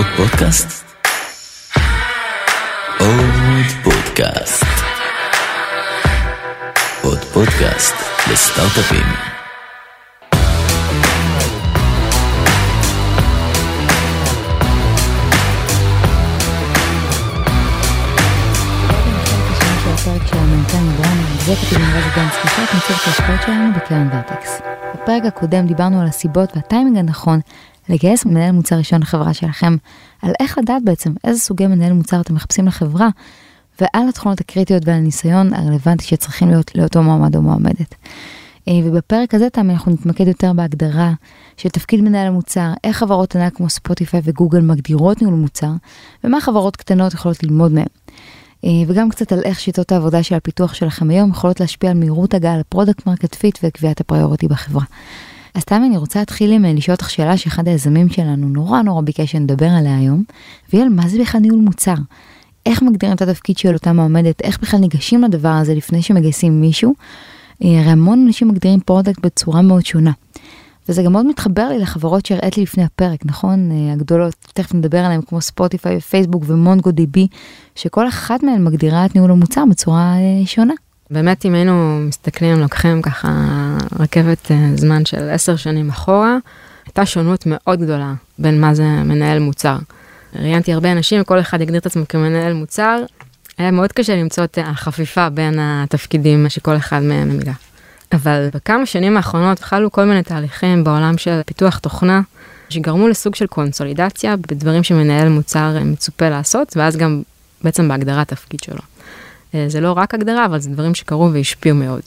עוד פודקאסט? עוד פודקאסט. עוד פודקאסט לסטארט-אפים. בפרק הקודם דיברנו על הסיבות והטיימינג הנכון לגייס מנהל מוצר ראשון לחברה שלכם, על איך לדעת בעצם איזה סוגי מנהל מוצר אתם מחפשים לחברה, ועל התכונות הקריטיות ועל הניסיון הרלוונטי שצריכים להיות לאותו מועמד או מועמדת. אה, ובפרק הזה תמי אנחנו נתמקד יותר בהגדרה של תפקיד מנהל המוצר, איך חברות ענק כמו ספוטיפיי וגוגל מגדירות ניהול מוצר, ומה חברות קטנות יכולות ללמוד מהם. אה, וגם קצת על איך שיטות העבודה של הפיתוח שלכם היום יכולות להשפיע על מהירות הגעה ל-product market fit וקביעת ה-priority בחברה. אז תמי, אני רוצה להתחיל עם אה, לשאול אותך שאלה שאחד היזמים שלנו נורא נורא ביקש שנדבר עליה היום, והיא על מה זה בכלל ניהול מוצר. איך מגדירים את התפקיד של אותה מועמדת, איך בכלל ניגשים לדבר הזה לפני שמגייסים מישהו. אה, הרי המון אנשים מגדירים product בצורה מאוד שונה. וזה גם מאוד מתחבר לי לחברות שהראית לי לפני הפרק, נכון? אה, הגדולות, תכף נדבר עליהן כמו ספוטיפיי ופייסבוק ו-MongoDB, שכל אחת מהן מגדירה את ניהול המוצר בצורה שונה. באמת אם היינו מסתכלים, לוקחים ככה רכבת אה, זמן של עשר שנים אחורה, הייתה שונות מאוד גדולה בין מה זה מנהל מוצר. ראיינתי הרבה אנשים, כל אחד יגדיר את עצמו כמנהל מוצר, היה מאוד קשה למצוא את החפיפה בין התפקידים שכל אחד מהם מילא. אבל בכמה שנים האחרונות חלו כל מיני תהליכים בעולם של פיתוח תוכנה, שגרמו לסוג של קונסולידציה בדברים שמנהל מוצר מצופה לעשות, ואז גם בעצם בהגדרת התפקיד שלו. אה, זה לא רק הגדרה, אבל זה דברים שקרו והשפיעו מאוד.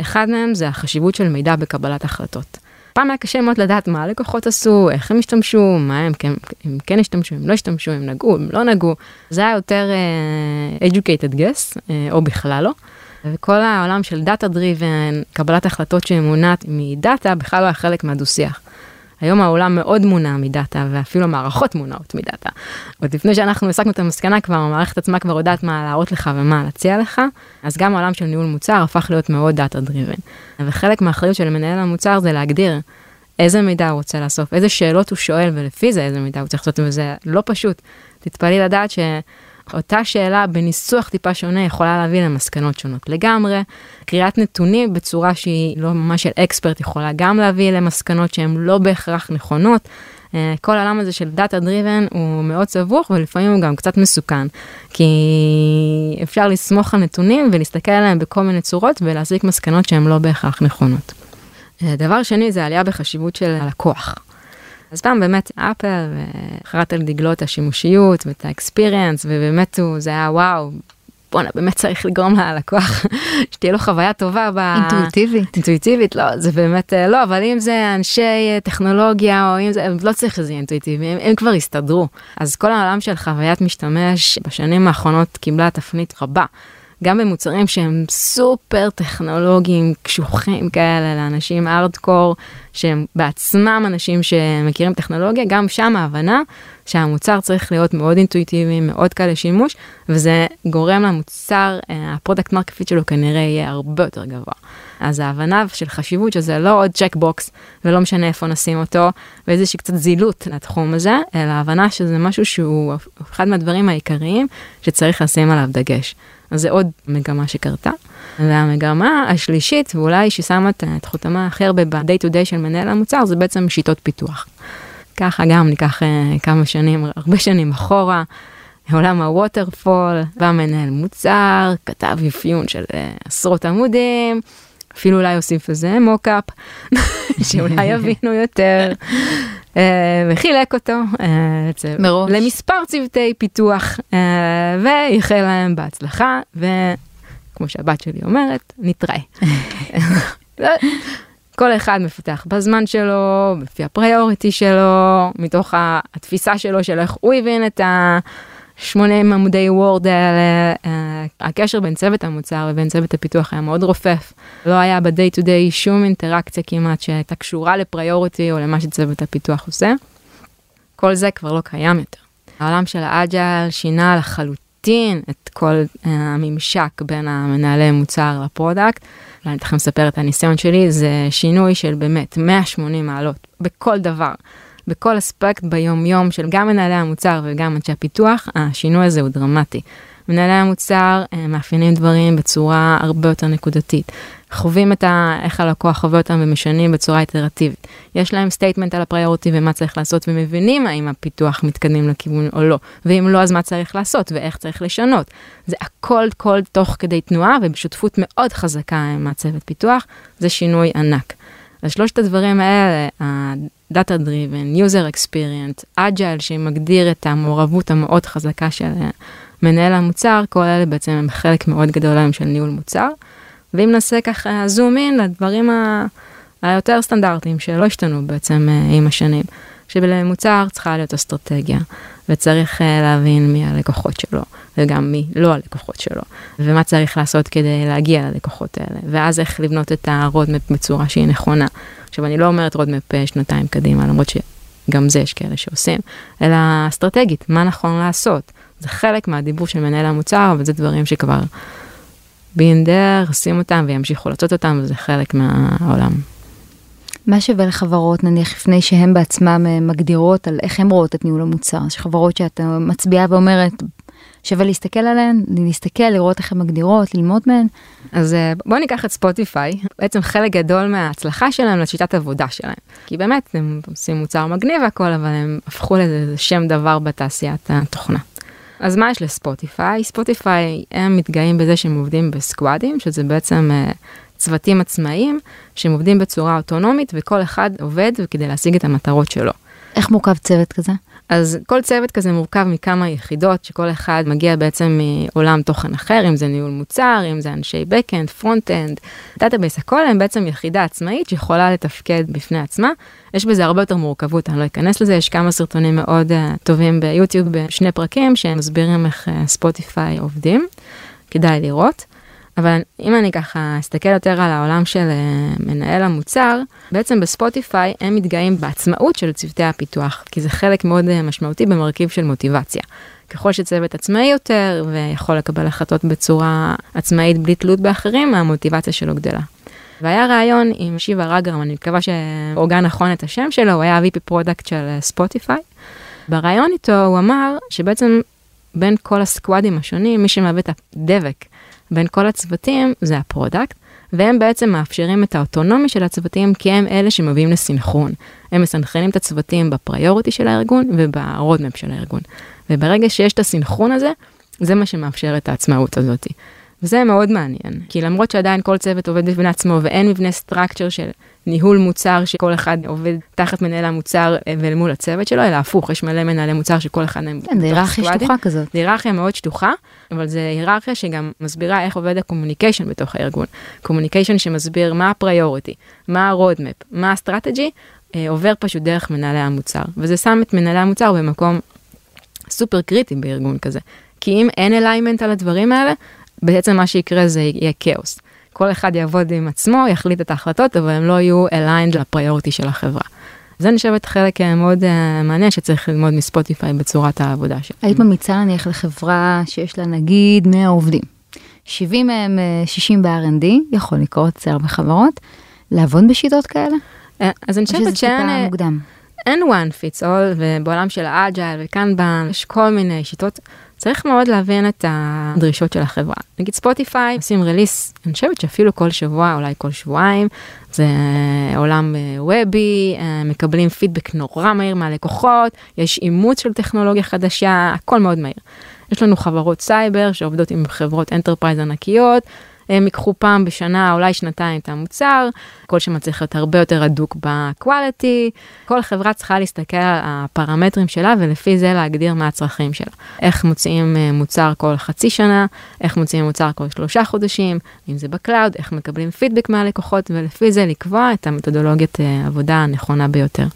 אחד מהם זה החשיבות של מידע בקבלת החלטות. פעם היה קשה מאוד לדעת מה הלקוחות עשו, איך הם השתמשו, מה הם כן, הם כן השתמשו, הם לא השתמשו, הם נגעו, הם לא נגעו. זה היה יותר uh, educated guess, uh, או בכלל לא. וכל העולם של data driven, קבלת החלטות שמונעת מ-data, בכלל לא היה חלק מהדו-שיח. היום העולם מאוד מונע מ-data, ואפילו המערכות מונעות מ-data. עוד לפני שאנחנו הסקנו את המסקנה כבר, המערכת עצמה כבר יודעת מה להראות לך ומה להציע לך, אז גם העולם של ניהול מוצר הפך להיות מאוד data driven. וחלק מהאחריות של מנהל המוצר זה להגדיר איזה מידע הוא רוצה לאסוף, איזה שאלות הוא שואל, ולפי זה איזה מידע הוא צריך לעשות, וזה לא פשוט. תתפלאי לדעת ש... אותה שאלה בניסוח טיפה שונה יכולה להביא למסקנות שונות לגמרי. קריאת נתונים בצורה שהיא לא ממש של expert יכולה גם להביא למסקנות שהן לא בהכרח נכונות. אה, כל העולם הזה של data driven הוא מאוד סבוך ולפעמים הוא גם קצת מסוכן. כי אפשר לסמוך על נתונים ולהסתכל עליהם בכל מיני צורות ולהסיק מסקנות שהן לא בהכרח נכונות. אה, דבר שני זה עלייה בחשיבות של הלקוח. אז פעם באמת אפל חרט על דגלו את השימושיות ואת האקספיריאנס ובאמת הוא זה היה וואו. בואנה באמת צריך לגרום ללקוח שתהיה לו חוויה טובה ב... אינטואיטיבית. אינטואיטיבית לא זה באמת אה, לא אבל אם זה אנשי אה, טכנולוגיה או אם זה לא צריך שזה אינטואיטיבי הם, הם כבר הסתדרו אז כל העולם של חוויית משתמש בשנים האחרונות קיבלה תפנית רבה. גם במוצרים שהם סופר טכנולוגיים, קשוחים כאלה לאנשים ארדקור, שהם בעצמם אנשים שמכירים טכנולוגיה, גם שם ההבנה שהמוצר צריך להיות מאוד אינטואיטיבי, מאוד קל לשימוש, וזה גורם למוצר, אה, ה-product market fit שלו כנראה יהיה הרבה יותר גבוה. אז ההבנה של חשיבות שזה לא עוד check box ולא משנה איפה נשים אותו ואיזושהי קצת זילות לתחום הזה, אלא ההבנה שזה משהו שהוא אחד מהדברים העיקריים שצריך לשים עליו דגש. אז זה עוד מגמה שקרתה. והמגמה השלישית, ואולי ששמה את חותמה הכי הרבה ב-day to day של מנהל המוצר, זה בעצם שיטות פיתוח. ככה גם ניקח uh, כמה שנים, הרבה שנים אחורה, עולם הווטרפול, בא מנהל מוצר, כתב אפיון של uh, עשרות עמודים, אפילו אולי הוסיף לזה מוקאפ, שאולי יבינו יותר, uh, וחילק אותו uh, מראש למספר צוותי פיתוח, uh, ואיחל להם בהצלחה, וכמו שהבת שלי אומרת, נתראה. כל אחד מפתח בזמן שלו, לפי הפריוריטי שלו, מתוך התפיסה שלו של איך הוא הבין את ה... שמונה עמודי Word האלה, אה, הקשר בין צוות המוצר ובין צוות הפיתוח היה מאוד רופף. לא היה ב-day to day שום אינטראקציה כמעט שהייתה קשורה ל-priority או למה שצוות הפיתוח עושה. כל זה כבר לא קיים יותר. העולם של ה-agile שינה לחלוטין את כל uh, הממשק בין המנהלי מוצר ל-product. אולי אני תכף מספר את הניסיון שלי, זה שינוי של באמת 180 מעלות בכל דבר. בכל אספקט ביום יום של גם מנהלי המוצר וגם אנשי הפיתוח, השינוי הזה הוא דרמטי. מנהלי המוצר אה, מאפיינים דברים בצורה הרבה יותר נקודתית. חווים את ה... איך הלקוח חווה אותם ומשנים בצורה איטרטיבית. יש להם statement על ה-priority ומה צריך לעשות ומבינים האם הפיתוח מתקדמים לכיוון או לא. ואם לא, אז מה צריך לעשות ואיך צריך לשנות. זה הכל כל תוך כדי תנועה ובשותפות מאוד חזקה עם הצוות פיתוח, זה שינוי ענק. אז שלושת הדברים האלה, ה-Data Driven, User Experience, Agile שמגדיר את המעורבות המאוד חזקה של מנהל המוצר, כל אלה בעצם הם חלק מאוד גדול היום של ניהול מוצר. ואם נעשה ככה זום אין לדברים ה... היותר סטנדרטיים שלא השתנו בעצם uh, עם השנים, שבמוצר צריכה להיות אסטרטגיה, וצריך uh, להבין מי הלקוחות שלו, וגם מי לא הלקוחות שלו, ומה צריך לעשות כדי להגיע ללקוחות האלה, ואז איך לבנות את ה roadmap בצורה שהיא נכונה. עכשיו אני לא אומרת roadmap אה, שנתיים קדימה, למרות שגם זה יש כאלה שעושים, אלא אסטרטגית, מה נכון לעשות. זה חלק מהדיבור של מנהל המוצר, אבל זה דברים שכבר been there, עושים אותם וימשיכו לעשות אותם, וזה חלק מהעולם. מה שווה לחברות נניח לפני שהן בעצמם אה, מגדירות על איך הן רואות את ניהול המוצר? יש חברות שאתה מצביעה ואומרת שווה להסתכל עליהן, להסתכל, לראות איך הן מגדירות, ללמוד מהן. אז אה, בואו ניקח את ספוטיפיי, בעצם חלק גדול מההצלחה שלהם לשיטת עבודה שלהם. כי באמת הם עושים מוצר מגניב והכל, אבל הם הפכו לזה שם דבר בתעשיית התוכנה. אז מה יש לספוטיפיי? ספוטיפיי הם מתגאים בזה שהם עובדים בסקואדים, שזה בעצם uh, צוותים עצמאיים שהם עובדים בצורה אוטונומית וכל אחד עובד כדי להשיג את המטרות שלו. איך מורכב צוות כזה? אז כל צוות כזה מורכב מכמה יחידות שכל אחד מגיע בעצם מעולם תוכן אחר, אם זה ניהול מוצר, אם זה אנשי backend, front-end, database, הכל הם בעצם יחידה עצמאית שיכולה לתפקד בפני עצמה. יש בזה הרבה יותר מורכבות, אני לא אכנס לזה, יש כמה סרטונים מאוד uh, טובים ביוטיוב בשני פרקים שמסבירים איך ספוטיפיי uh, עובדים, כדאי לראות. אבל אם אני ככה אסתכל יותר על העולם של uh, מנהל המוצר, בעצם בספוטיפיי הם מתגאים בעצמאות של צוותי הפיתוח, כי זה חלק מאוד uh, משמעותי במרכיב של מוטיבציה. ככל שצוות עצמאי יותר ויכול לקבל החלטות בצורה עצמאית בלי תלות באחרים, המוטיבציה שלו גדלה. והיה ראיון עם שיבה רגרם, אני מקווה שהוגה נכון את השם שלו, הוא היה VP product של ספוטיפיי. בראיון איתו הוא אמר שבעצם בין כל ה squadים השונים, מי שמהווה את הדבק בין כל הצוותים זה ה product, והם בעצם מאפשרים את האוטונומיה של הצוותים כי הם אלה שמביאים לסינכרון. הם מסנכרנים את הצוותים ב priority של הארגון וב roadmap של הארגון. וברגע שיש את הסינכרון הזה, זה מה שמאפשר את העצמאות הזאת. וזה מאוד מעניין, כי למרות שעדיין כל צוות עובד בפני עצמו ואין מבנה structure של ניהול מוצר שכל אחד עובד תחת מנהל המוצר אה, ולמול הצוות שלו, אלא הפוך, יש מלא מנהלי מוצר שכל אחד מהם... כן, זה היררכיה שטוחה כזאת. זה היררכיה מאוד שטוחה, אבל זה היררכיה שגם מסבירה איך עובד ה communication בתוך הארגון. communication שמסביר מה ה priority, מה ה roadmap, מה ה strategy, אה, עובר פשוט דרך מנהלי המוצר. וזה שם את מנהלי המוצר במקום סופר קריטי בארגון כזה. כי אם אין alignment על הדברים האלה, בעצם מה שיקרה זה יהיה כאוס. כל אחד יעבוד עם עצמו, יחליט את ההחלטות, אבל הם לא יהיו aligned ל priority של החברה. זה נחשב חלק אה, מאוד uh, מעניין שצריך ללמוד מספוטיפיי בצורת העבודה שלו. היית ממליצה נניח לחברה שיש לה נגיד 100 עובדים, 70 מהם 60 אה, ב-R&D, יכול לקרות אצל הרבה חברות, לעבוד בשיטות כאלה? אז אני חושבת שאין... אין one fits all, ובעולם של ה agile ו Kanban יש כל מיני שיטות. צריך מאוד להבין את הדרישות של החברה. נגיד ספוטיפיי עושים release, אני חושבת שאפילו כל שבוע, אולי כל שבועיים, זה עולם webי, אה, מקבלים פידבק נורא מהיר מהלקוחות, יש אימוץ של טכנולוגיה חדשה, הכל מאוד מהיר. יש לנו חברות סייבר שעובדות עם חברות enterprise ענקיות, הם ייקחו פעם בשנה, אולי שנתיים את המוצר, מה שמצריך להיות הרבה יותר הדוק ב quality, כל חברה צריכה להסתכל על הפרמטרים שלה ולפי זה להגדיר מה הצרכים שלה. איך מוציאים אה, מוצר כל חצי שנה, איך מוציאים מוצר כל שלושה חודשים, אם זה ב cloud, איך מקבלים פידבק מהלקוחות ולפי זה לקבוע את המתודולוגיית אה, עבודה הנכונה ביותר.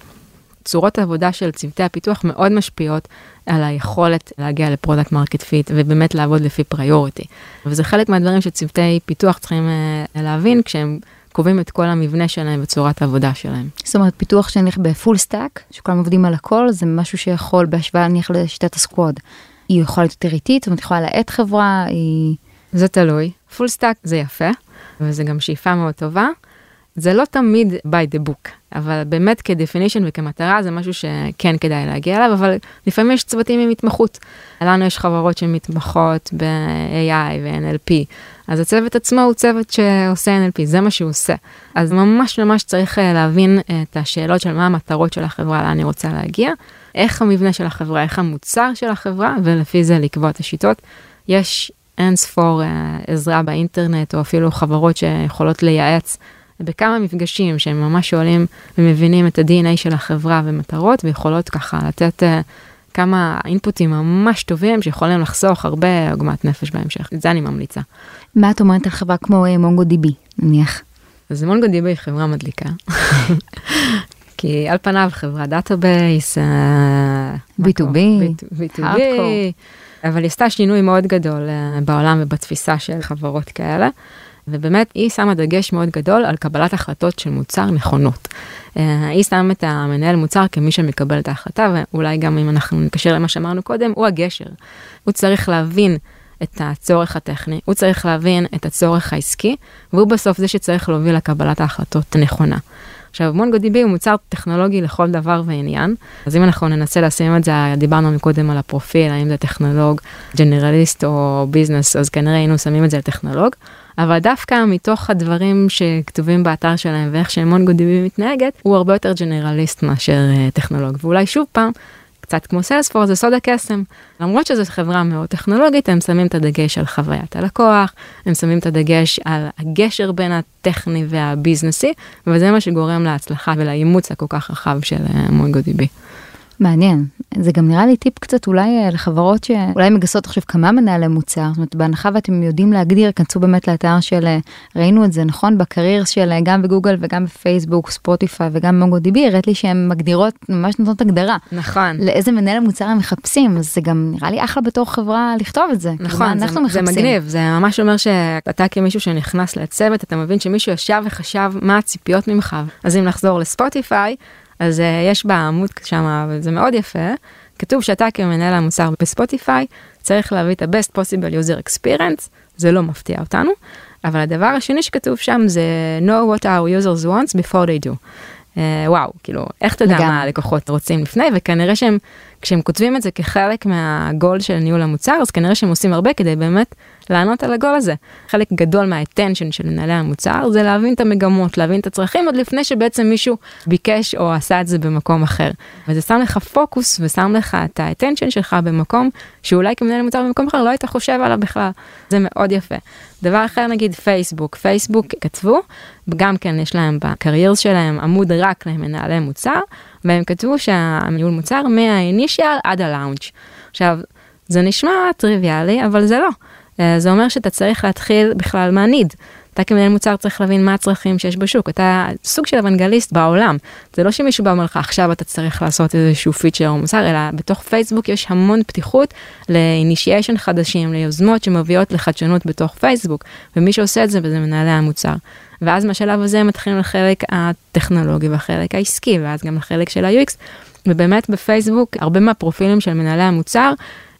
צורות העבודה של צוותי הפיתוח מאוד משפיעות על היכולת להגיע ל product market fit ובאמת לעבוד לפי priority. וזה חלק מהדברים שצוותי פיתוח צריכים uh, להבין כשהם קובעים את כל המבנה שלהם וצורת העבודה שלהם. זאת אומרת פיתוח שנניח ב full stack, שכולם עובדים על הכל, זה משהו שיכול בהשוואה נניח לשיטת ה squad. היא יכולה להיות יותר איטית, זאת אומרת יכולה להאט חברה, היא... זה תלוי. full stack זה יפה, וזה גם שאיפה מאוד טובה. זה לא תמיד by the book, אבל באמת כ definition וכמטרה זה משהו שכן כדאי להגיע אליו, אבל לפעמים יש צוותים עם התמחות. לנו יש חברות שמתמחות ב-AI ו-NLP, אז הצוות עצמו הוא צוות שעושה NLP, זה מה שהוא עושה. אז ממש ממש צריך אה, להבין את השאלות של מה המטרות של החברה, לאן אני רוצה להגיע, איך המבנה של החברה, איך המוצר של החברה, ולפי זה לקבוע את השיטות. יש אין ספור uh, עזרה באינטרנט, או אפילו חברות שיכולות לייעץ בכמה מפגשים שהם ממש שואלים ומבינים את ה-DNA של החברה ומטרות, ויכולות ככה לתת uh, כמה inputים ממש טובים שיכולים לחסוך הרבה עוגמת נפש בהמשך. את זה אני ממליצה. מה את אומרת על חברה כמו מונגו דיבי, נניח? אז מונגו דיבי היא חברה מדליקה. כי על פניו חברה database, B2B, B2B, אבל היא עשתה שינוי מאוד גדול uh, בעולם ובתפיסה של חברות כאלה. ובאמת היא שמה דגש מאוד גדול על קבלת החלטות של מוצר נכונות. Uh, היא שמה את המנהל מוצר כמי שמקבל את ההחלטה, ואולי גם אם אנחנו נקשר למה שאמרנו קודם, הוא הגשר. הוא צריך להבין את הצורך הטכני, הוא צריך להבין את הצורך העסקי, והוא בסוף זה שצריך להוביל לקבלת ההחלטות הנכונה. עכשיו מונגו דיבי הוא מוצר טכנולוגי לכל דבר ועניין, אז אם אנחנו ננסה לשים את זה, דיברנו מקודם על הפרופיל, האם זה טכנולוג, ג'נרליסט או ביזנס, אז כנראה היינו שמים את זה לטכנולוג, אבל דווקא מתוך הדברים שכתובים באתר שלהם ואיך שמונגו דיבי מתנהגת, הוא הרבה יותר ג'נרליסט מאשר uh, טכנולוג, ואולי שוב פעם, קצת כמו סיילספור, זה סוד הקסם. למרות שזו חברה מאוד טכנולוגית, הם שמים את הדגש על חוויית הלקוח, הם שמים את הדגש על הגשר בין הטכני והביזנסי, וזה מה שגורם להצלחה ולאימוץ הכל כך רחב של מונגו דיבי. מעניין, זה גם נראה לי טיפ קצת אולי אה, לחברות שאולי מגייסות עכשיו כמה מנהלי מוצר, זאת אומרת בהנחה ואתם יודעים להגדיר, כנסו באמת לאתר של, אה, ראינו את זה נכון בקרייר של אה, גם בגוגל וגם בפייסבוק, ספוטיפיי וגם מונגו דיבי, הראית לי שהן מגדירות, ממש נותנות הגדרה. נכון. לאיזה מנהל מוצר הם מחפשים, אז זה גם נראה לי אחלה בתור חברה לכתוב את זה. נכון, זה, זה מגניב, זה ממש אומר שאתה כמישהו שנכנס לצוות, אתה מבין שמישהו ישב וחשב מה הציפיות ממך. אז אם נחזור לספוטיפיי, אז uh, יש בעמוד שם, וזה מאוד יפה, כתוב שאתה כמנהל המוצר בספוטיפיי צריך להביא את ה-best possible user experience, זה לא מפתיע אותנו, אבל הדבר השני שכתוב שם זה know what our users wants before they do. Uh, וואו, כאילו, איך אתה יודע מה הלקוחות רוצים לפני, וכנראה שהם, כשהם כותבים את זה כחלק מהגול של ניהול המוצר, אז כנראה שהם עושים הרבה כדי באמת לענות על הגול הזה. חלק גדול מה attention של מנהלי המוצר זה להבין את המגמות, להבין את הצרכים עוד לפני שבעצם מישהו ביקש או עשה את זה במקום אחר. וזה שם לך פוקוס ושם לך את ה attention שלך במקום שאולי כמנהל מוצר במקום אחר לא היית חושב עליו בכלל. זה מאוד יפה. דבר אחר נגיד פייסבוק, פייסבוק כתבו, גם כן יש להם ב careers שלהם עמוד רק למנהלי מוצר, והם כתבו שהניהול מוצר מהאינישיאל עד הלאונג'. עכשיו, זה נשמע טריוויאלי, אבל זה לא. אה, זה אומר שאתה צריך להתחיל בכלל מהניד. אתה כמנהל מוצר צריך להבין מה הצרכים שיש בשוק, אתה סוג של אוונגליסט בעולם. זה לא שמישהו בא ואומר לך עכשיו אתה צריך לעשות איזשהו פיצ'ר או מוצר, אלא בתוך פייסבוק יש המון פתיחות לאינישיישן חדשים, ליוזמות שמביאות לחדשנות בתוך פייסבוק, ומי שעושה את זה זה מנהלי המוצר. ואז מהשלב הזה מתחילים לחלק הטכנולוגי והחלק העסקי, ואז גם לחלק של ה-UX. ובאמת בפייסבוק הרבה מהפרופילים של מנהלי המוצר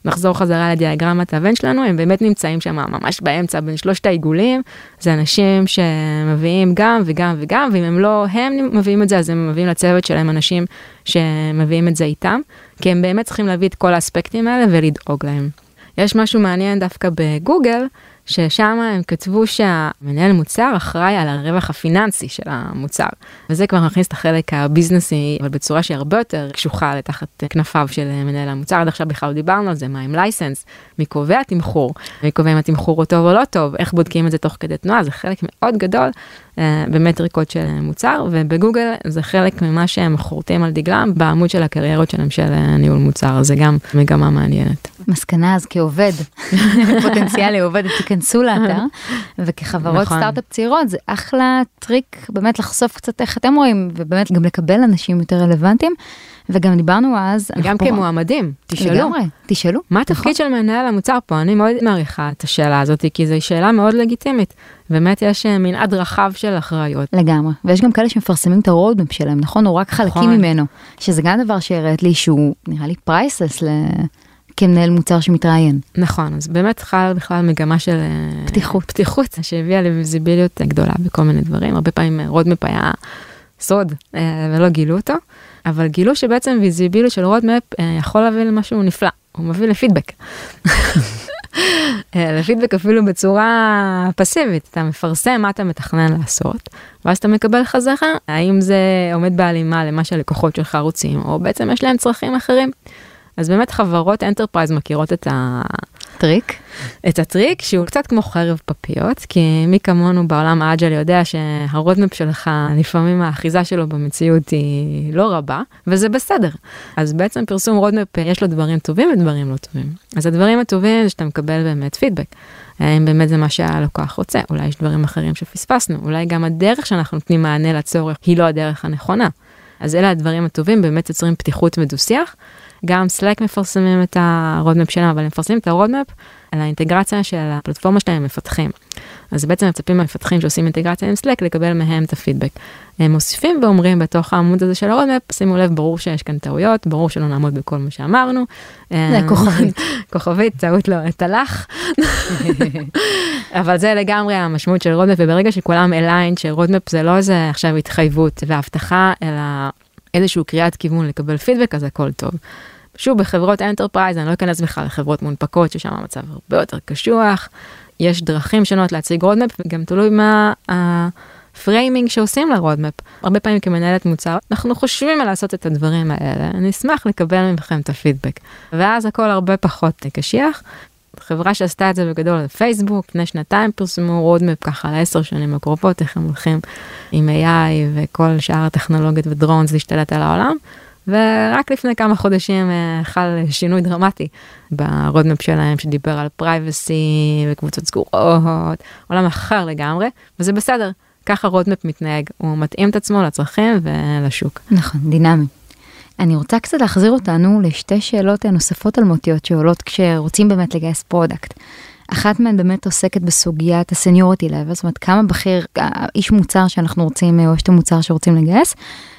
נחזור חזרה לדיאגרמת הבן שלנו, הם באמת נמצאים שם ממש באמצע בין שלושת העיגולים, זה אנשים שמביאים גם וגם וגם, ואם הם לא הם מביאים את זה, אז הם מביאים לצוות שלהם אנשים שמביאים את זה איתם, כי הם באמת צריכים להביא את כל האספקטים האלה ולדאוג להם. יש משהו מעניין דווקא בגוגל, ששם הם כתבו שהמנהל מוצר אחראי על הרווח הפיננסי של המוצר. וזה כבר מכניס את החלק הביזנסי, אבל בצורה שהיא הרבה יותר קשוחה לתחת כנפיו של מנהל המוצר. עד עכשיו בכלל דיברנו על זה, מה עם לייסנס, מי קובע תמחור, מי קובע אם התמחור הוא טוב או לא טוב, איך בודקים את זה תוך כדי תנועה, זה חלק מאוד גדול במטריקות של מוצר, ובגוגל זה חלק ממה שהם חורטים על דגלם בעמוד של הקריירות שלהם של ניהול מוצר, זה גם מגמה מעניינת. מסקנה אז כעובד, פוטנציאלי עובד, תיכנסו לאתר, וכחברות נכון. סטארט-אפ צעירות זה אחלה טריק באמת לחשוף קצת איך אתם רואים, ובאמת גם לקבל אנשים יותר רלוונטיים. וגם דיברנו אז, גם כמועמדים, תשאלו. לגמרי, תשאלו. מה התפקיד נכון. של מנהל המוצר פה? אני מאוד מעריכה את השאלה הזאת, כי זו שאלה מאוד לגיטימית. באמת יש אה, מנעד רחב של אחריות. לגמרי, ויש גם כאלה שמפרסמים את ה roadmap שלהם, נכון? או רק חלקים נכון. ממנו, שזה גם דבר שהראית לי שהוא נראה לי priceless כמנהל מוצר שמתראיין. נכון, אז באמת חל בכלל מגמה של אה, פתיחות. פתיחות שהביאה לוויזיביליות גדולה בכל מיני דברים, הרבה פעמים roadmap היה סוד אה, ולא גילו אותו, אבל גילו שבעצם ויזיביליות של roadmap אה, יכול להביא למשהו נפלא, הוא מביא לפידבק. אה, לפידבק אפילו בצורה פסיבית, אתה מפרסם מה אתה מתכנן לעשות, ואז אתה מקבל חזרה, האם זה עומד בהלימה למה שהלקוחות שלך רוצים, או בעצם יש להם צרכים אחרים. אז באמת חברות enterprise מכירות את, ה... טריק? את הטריק שהוא קצת כמו חרב פפיות, כי מי כמונו בעולם ה agile יודע שה roadmap שלך, לפעמים האחיזה שלו במציאות היא לא רבה, וזה בסדר. אז בעצם פרסום roadmap יש לו דברים טובים ודברים לא טובים. אז הדברים הטובים זה שאתה מקבל באמת פידבק. האם באמת זה מה שהלקוח רוצה, אולי יש דברים אחרים שפספסנו, אולי גם הדרך שאנחנו נותנים מענה לצורך היא לא הדרך הנכונה. אז אלה הדברים הטובים, באמת יוצרים פתיחות ודו-שיח. גם Slack מפרסמים את ה roadmap שלהם, אבל הם מפרסמים את ה roadmap על האינטגרציה של הפלטפורמה שלהם מפתחים. אז בעצם מצפים מהמפתחים שעושים אינטגרציה עם Slack לקבל מהם את הפידבק. הם מוסיפים ואומרים בתוך העמוד הזה של ה roadmap, שימו לב, ברור שיש כאן טעויות, ברור שלא נעמוד בכל מה שאמרנו. זה כוכבית. כוכבית, טעות לא, ט.ל.ח. אבל זה לגמרי המשמעות של roadmap, וברגע שכולם aligned ש roadmap זה לא איזה עכשיו התחייבות והבטחה, אלא איזשהו קריאת כיוון לקבל פידבק, אז הכל טוב. שוב, בחברות enterprise, אני לא אכנס בכלל לחברות מונפקות, ששם המצב הרבה יותר קשוח. יש דרכים שונות להציג roadmap, וגם תלוי מה ה framing שעושים ל roadmap. הרבה פעמים כמנהלת מוצר, אנחנו חושבים על לעשות את הדברים האלה, אני אשמח לקבל מכם את הפידבק. ואז הכל הרבה פחות קשיח. חברה שעשתה את זה בגדול זה פייסבוק, לפני שנתיים פרסמו roadmap ככה לעשר שנים הקרובות, איך הם הולכים עם AI וכל שאר הטכנולוגיות ו drones להשתלט על העולם. ורק לפני כמה חודשים אה, חל שינוי דרמטי ב roadmap שלהם שדיבר על privacy וקבוצות סגורות, עולם אחר לגמרי, וזה בסדר, ככה roadmap מתנהג, הוא מתאים את עצמו לצרכים ולשוק. נכון, דינמי. אני רוצה קצת להחזיר אותנו לשתי שאלות נוספות אלמותיות שעולות כשרוצים באמת לגייס product. אחת מהן באמת עוסקת בסוגיית ה seniority level, זאת אומרת כמה בכיר, איש מוצר שאנחנו רוצים, או אשת המוצר שרוצים לגייס.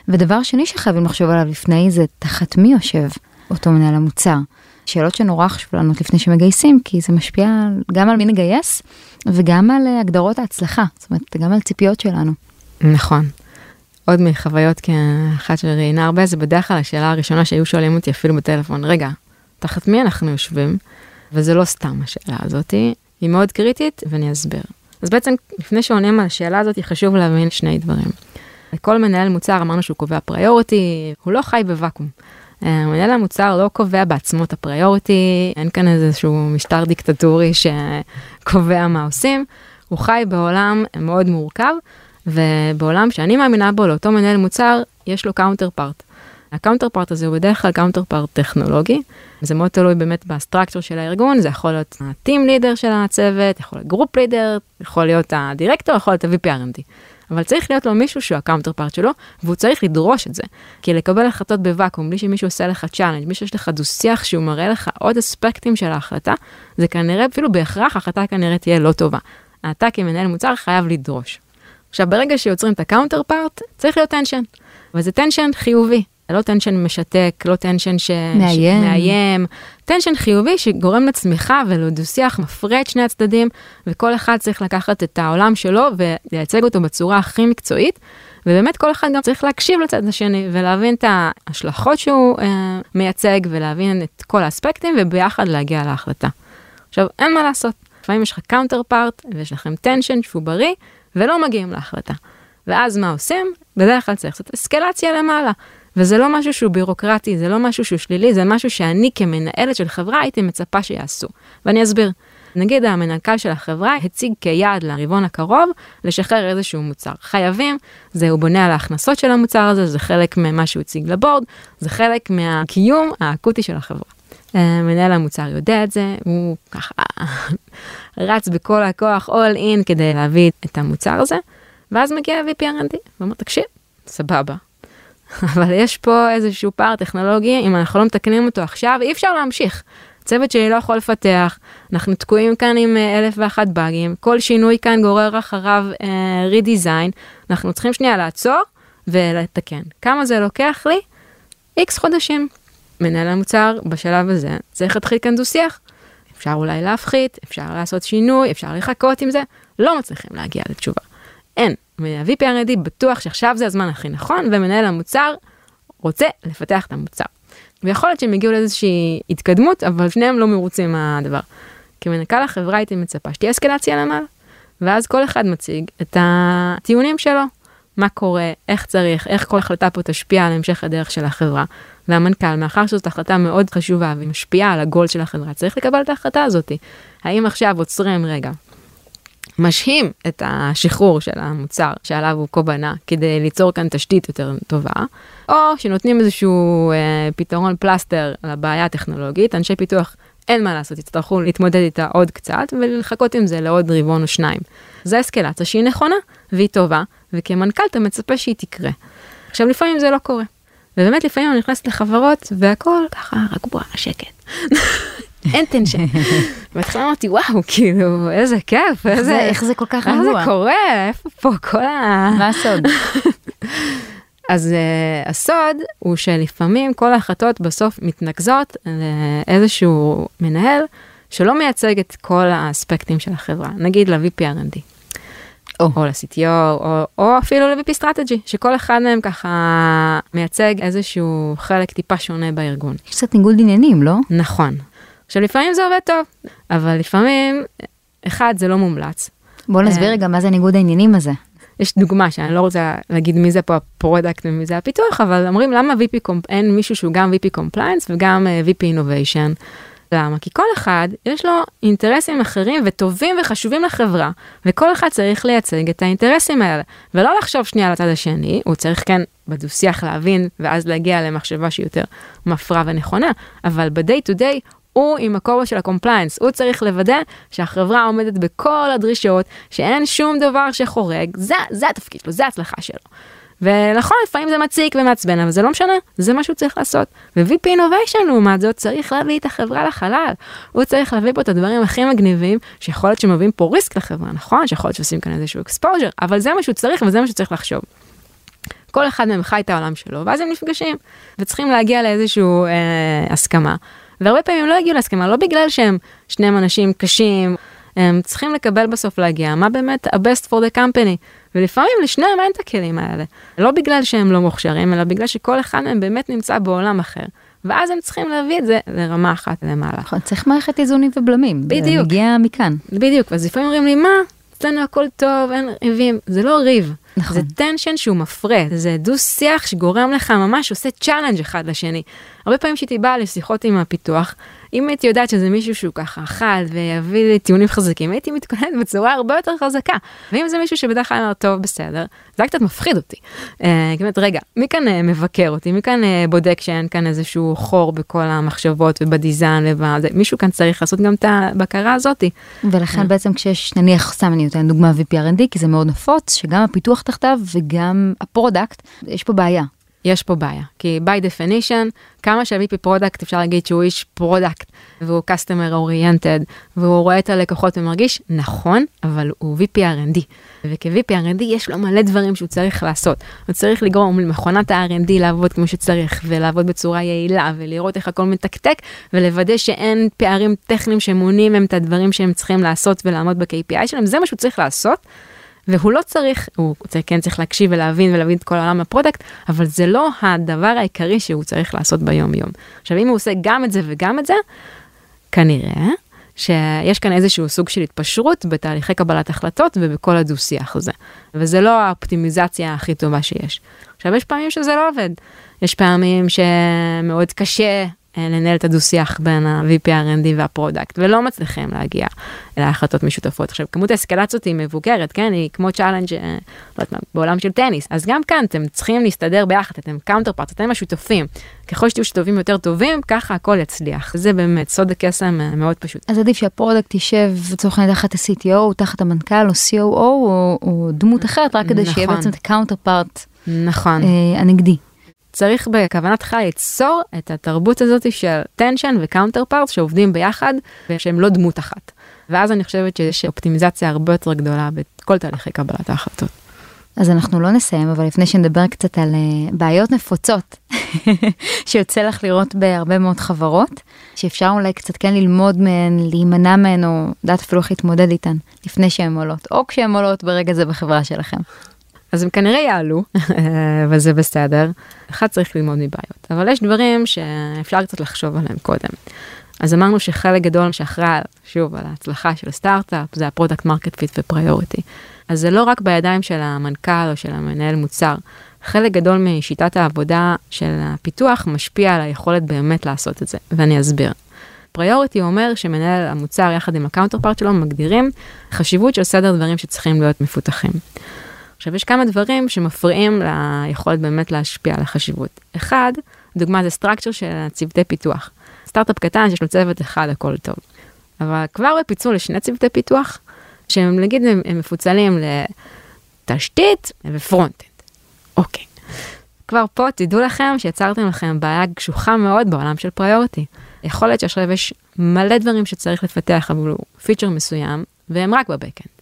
ודבר שני שחייבים לחשוב עליו לפני זה תחת מי יושב אותו מנהל המוצר. שאלות שנורא חשוב לנו לפני שמגייסים, כי זה משפיע גם על מי נגייס וגם על הגדרות ההצלחה, זאת אומרת גם על ציפיות שלנו. נכון. עוד מחוויות כאחת שראיינה הרבה, זה בדרך כלל השאלה הראשונה שהיו שואלים אותי אפילו בטלפון, רגע, תחת מי אנחנו יושבים? וזה לא סתם השאלה הזאתי, היא מאוד קריטית ואני אסביר. אז בעצם לפני שעונים על השאלה הזאת חשוב להבין שני דברים. לכל מנהל מוצר אמרנו שהוא קובע פריוריטי, הוא לא חי בוואקום. אה, מנהל המוצר לא קובע בעצמו את הפריוריטי, אין כאן איזשהו משטר דיקטטורי שקובע מה עושים, הוא חי בעולם מאוד מורכב, ובעולם שאני מאמינה בו, לאותו מנהל מוצר, יש לו counterpart. ה counterpart הזה הוא בדרך כלל counterpart טכנולוגי, זה מאוד תלוי באמת ב structure של הארגון, זה יכול להיות ה team leader של הצוות, יכול להיות group leader, יכול להיות הדירקטור, יכול להיות ה-VP R&D. אבל צריך להיות לו מישהו שהוא ה counterpart שלו, והוא צריך לדרוש את זה. כי לקבל החלטות בוואקום, בלי שמישהו עושה לך challenge, בלי שיש לך דו-שיח שהוא מראה לך עוד אספקטים של ההחלטה, זה כנראה, אפילו בהכרח, ההחלטה כנראה תהיה לא טובה. אתה כמנהל מוצר חייב לדרוש. עכשיו, ברגע שיוצרים את ה counterpart, צריך להיות tension. וזה tension חיובי. לא tension משתק, לא tension ש... מאיים. מאיים. tension חיובי שגורם לצמיחה ולדו-שיח מפרה את שני הצדדים, וכל אחד צריך לקחת את העולם שלו ולייצג אותו בצורה הכי מקצועית. ובאמת כל אחד גם צריך להקשיב לצד השני ולהבין את ההשלכות שהוא אה, מייצג ולהבין את כל האספקטים וביחד להגיע להחלטה. עכשיו, אין מה לעשות, לפעמים יש לך counterpart ויש לכם tension שהוא בריא ולא מגיעים להחלטה. ואז מה עושים? בדרך כלל צריך לעשות אסקלציה למעלה. וזה לא משהו שהוא בירוקרטי, זה לא משהו שהוא שלילי, זה משהו שאני כמנהלת של חברה הייתי מצפה שיעשו. ואני אסביר. נגיד המנכ"ל של החברה הציג כיעד לרבעון הקרוב לשחרר איזשהו מוצר. חייבים, זה הוא בונה על ההכנסות של המוצר הזה, זה חלק ממה שהוא הציג ל board, זה חלק מהקיום האקוטי של החברה. אה, מנהל המוצר יודע את זה, הוא ככה רץ בכל הכוח all in כדי להביא את המוצר הזה, ואז מגיע ה-VP R&D ואומר תקשיב, סבבה, אבל יש פה איזשהו פער טכנולוגי, אם אנחנו לא מתקנים אותו עכשיו, אי אפשר להמשיך. צוות שלי לא יכול לפתח, אנחנו תקועים כאן עם אה, אלף ואחת באגים, כל שינוי כאן גורר אחריו רידיזיין, uh, אנחנו צריכים שנייה לעצור ולתקן. כמה זה לוקח לי? איקס חודשים. מנהל המוצר בשלב הזה צריך להתחיל כאן דו-שיח. אפשר אולי להפחית, אפשר לעשות שינוי, אפשר לחכות עם זה, לא מצליחים להגיע לתשובה. אין. ה-VPRD בטוח שעכשיו זה הזמן הכי נכון, ומנהל המוצר רוצה לפתח את המוצר. ויכול להיות שהם הגיעו לאיזושהי התקדמות, אבל שניהם לא מרוצים מהדבר. כמנכ"ל החברה הייתי מצפה שתהיה אסקלציה למעלה, ואז כל אחד מציג את הטיעונים שלו, מה קורה, איך צריך, איך כל החלטה פה תשפיע על המשך הדרך של החברה. והמנכ"ל, מאחר שזאת החלטה מאוד חשובה והיא משפיעה על הגול של החברה, צריך לקבל את ההחלטה הזאת. האם עכשיו עוצרים רגע, משהים את השחרור של המוצר שעליו הוא כה בנה כדי ליצור כאן תשתית יותר טובה, או שנותנים איזשהו אה, פתרון פלסטר לבעיה הטכנולוגית, אנשי פיתוח אין מה לעשות, יצטרכו להתמודד איתה עוד קצת ולחכות עם זה לעוד רבעון או שניים. זו אסקלציה שהיא נכונה והיא טובה, וכמנכ"ל אתה מצפה שהיא תקרה. עכשיו לפעמים זה לא קורה. ובאמת לפעמים אני נכנסת לחברות והכל ככה רגוע, שקט. אין טנשן. בהתחלה אמרתי וואו כאילו איזה כיף איזה איך זה כל כך איך זה רגוע? קורה איפה פה כל ה... מה הסוד? אז uh, הסוד הוא שלפעמים כל ההחלטות בסוף מתנקזות לאיזשהו מנהל שלא מייצג את כל האספקטים של החברה, נגיד ל-VP R&D. או. או ל-CTO, או, או אפילו ל-VP Strategy, שכל אחד מהם ככה מייצג איזשהו חלק טיפה שונה בארגון. יש קצת ניגוד עניינים, לא? נכון. עכשיו לפעמים זה עובד טוב, אבל לפעמים, אחד, זה לא מומלץ. בוא נסביר אה. רגע מה זה ניגוד העניינים הזה. יש דוגמה שאני לא רוצה להגיד מי זה פה ה product ומי זה הפיתוח, אבל אומרים למה VP, אין מישהו שהוא גם VP Compliance וגם אה, VP Innovation. למה? כי כל אחד יש לו אינטרסים אחרים וטובים וחשובים לחברה, וכל אחד צריך לייצג את האינטרסים האלה, ולא לחשוב שנייה על הצד השני, הוא צריך כן בדו-שיח להבין, ואז להגיע למחשבה שהיא יותר מפרה ונכונה, אבל ב-day to day הוא עם הכובע של ה compliance, הוא צריך לוודא שהחברה עומדת בכל הדרישות, שאין שום דבר שחורג, זה, זה התפקיד שלו, זה ההצלחה שלו. ונכון, לפעמים זה מציק ומעצבן, אבל זה לא משנה, זה מה שהוא צריך לעשות. ו-VP Innovation לעומת זאת צריך להביא את החברה לחלל. הוא צריך להביא פה את הדברים הכי מגניבים, שיכול להיות שמביאים פה ריסק לחברה, נכון? שיכול להיות שעושים כאן איזשהו exposure, אבל זה מה שהוא צריך וזה מה שהוא צריך לחשוב. כל אחד מהם חי את העולם שלו, ואז הם נפגשים, וצריכים להגיע לאיזושהי אה, הסכמה. והרבה פעמים הם לא הגיעו להסכמה, לא בגלל שהם שניהם אנשים קשים, הם צריכים לקבל בסוף להגיע מה באמת ה-best for the company. ולפעמים לשניהם אין את הכלים האלה. לא בגלל שהם לא מוכשרים, אלא בגלל שכל אחד מהם באמת נמצא בעולם אחר. ואז הם צריכים להביא את זה לרמה אחת למעלה. נכון, צריך מערכת איזונים ובלמים. זה בדיוק. מגיע מכאן. בדיוק, אז לפעמים אומרים לי, מה, אצלנו הכל טוב, אין ריבים. זה לא ריב, נכון. זה tension שהוא מפרה, זה דו-שיח שגורם לך ממש, עושה challenge אחד לשני. הרבה פעמים כשהייתי באה לשיחות עם הפיתוח, אם הייתי יודעת שזה מישהו שהוא ככה חד ויביא לי טיעונים חזקים, הייתי מתכוננת בצורה הרבה יותר חזקה. ואם זה מישהו שבדרך כלל אומר, טוב, בסדר, זה היה קצת מפחיד אותי. אה, זאת אומרת, רגע, מי כאן אה, מבקר אותי? מי כאן אה, בודק שאין כאן איזשהו חור בכל המחשבות ובדיזיין ובזה? מישהו כאן צריך לעשות גם את הבקרה הזאתי. ולכן בעצם כשיש, נניח, סתם אני נותן דוגמה VP R&D, כי זה מאוד נפוץ, שגם הפיתוח תחתיו וגם ה product, יש פה בעיה. יש פה בעיה, כי by definition, כמה שה-VP product אפשר להגיד שהוא איש product והוא customer oriented והוא רואה את הלקוחות ומרגיש נכון, אבל הוא VP R&D. וכ-VP R&D יש לו מלא דברים שהוא צריך לעשות. הוא צריך לגרום למכונת ה-R&D לעבוד כמו שצריך ולעבוד בצורה יעילה ולראות איך הכל מתקתק ולוודא שאין פערים טכניים שמונעים מהם את הדברים שהם צריכים לעשות ולעמוד ב-KPI שלהם, זה מה שהוא צריך לעשות. והוא לא צריך, הוא כן צריך להקשיב ולהבין ולהבין את כל העולם ה product, אבל זה לא הדבר העיקרי שהוא צריך לעשות ביום יום. עכשיו אם הוא עושה גם את זה וגם את זה, כנראה שיש כאן איזשהו סוג של התפשרות בתהליכי קבלת החלטות ובכל הדו-שיח הזה. וזה לא האופטימיזציה הכי טובה שיש. עכשיו יש פעמים שזה לא עובד. יש פעמים שמאוד קשה לנהל את הדו-שיח בין ה-VP R&D וה product, ולא מצליחים להגיע להחלטות משותפות. עכשיו, כמות האסקלציות היא מבוגרת, כן? היא כמו challenge, אה, לא יודעת מה, בעולם של טניס. אז גם כאן אתם צריכים להסתדר ביחד, אתם counterpart, אתם השותפים. ככל שתהיו שותפים יותר טובים, ככה הכל יצליח. זה באמת סוד הקסם אה, מאוד פשוט. אז עדיף שה product יישב לצורך העניין תחת ה-CTO, תחת המנכ"ל או COO או, או דמות אחרת, רק כדי שיהיה נכון. בעצם את הקאונטר פארט נכון. אה, הנגדי. צריך בכוונת תחילה ליצור את התרבות הזאת של tension ו counterpart שעובדים ביחד ושהם לא דמות אחת. ואז אני חושבת שיש אופטימיזציה הרבה יותר גדולה בכל תהליכי קבלת ההחלטות. אז אנחנו לא נסיים, אבל לפני שנדבר קצת על אה, בעיות נפוצות שיוצא לך לראות בהרבה מאוד חברות, שאפשר אולי קצת כן ללמוד מהן, להימנע מהן, או לדעת אפילו איך להתמודד איתן לפני שהן עולות, או כשהן עולות ברגע זה בחברה שלכם. אז הם כנראה יעלו, וזה בסדר. אחד צריך ללמוד מבעיות, אבל יש דברים שאפשר קצת לחשוב עליהם קודם. אז אמרנו שחלק גדול שאחראי, שוב, על ההצלחה של הסטארט-אפ, זה ה product market fit ו priority. אז זה לא רק בידיים של המנכ"ל או של המנהל מוצר. חלק גדול משיטת העבודה של הפיתוח משפיע על היכולת באמת לעשות את זה, ואני אסביר. priority אומר שמנהל המוצר יחד עם ה counterpart שלו מגדירים חשיבות של סדר דברים שצריכים להיות מפותחים. עכשיו יש כמה דברים שמפריעים ליכולת באמת להשפיע על החשיבות. אחד, דוגמה זה structure של צוותי פיתוח. סטארט-אפ קטן שיש לו צוות אחד הכל טוב. אבל כבר בפיצול לשני צוותי פיתוח, שהם נגיד הם, הם מפוצלים לתשתית ו front-end. אוקיי. כבר פה תדעו לכם שיצרתם לכם בעיה קשוחה מאוד בעולם של priority. יכול להיות שעכשיו יש מלא דברים שצריך לפתח הוא feature מסוים והם רק ב backend.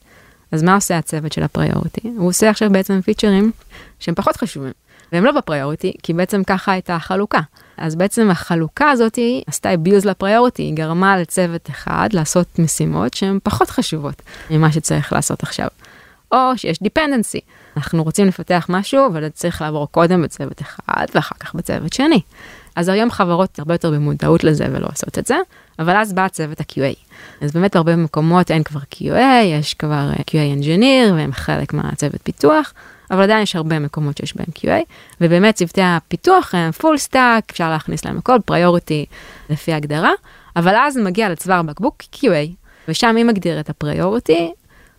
אז מה עושה הצוות של ה priority? הוא עושה עכשיו בעצם פיצ'רים שהם פחות חשובים. והם לא ב priority, כי בעצם ככה הייתה החלוקה. אז בעצם החלוקה הזאת עשתה abuse לפריוריטי, היא גרמה לצוות אחד לעשות משימות שהן פחות חשובות ממה שצריך לעשות עכשיו. או שיש דיפנדנסי, אנחנו רוצים לפתח משהו, אבל צריך לעבור קודם בצוות אחד ואחר כך בצוות שני. אז היום חברות הרבה יותר במודעות לזה ולא עושות את זה, אבל אז בא צוות ה-QA. אז באמת בהרבה מקומות אין כבר QA, יש כבר אה, QA engineer והם חלק מהצוות פיתוח, אבל עדיין יש הרבה מקומות שיש בהם QA, ובאמת צוותי הפיתוח הם full stack, אפשר להכניס להם הכל, priority לפי הגדרה, אבל אז מגיע לצוואר בקבוק QA, ושם מי מגדיר את ה priority?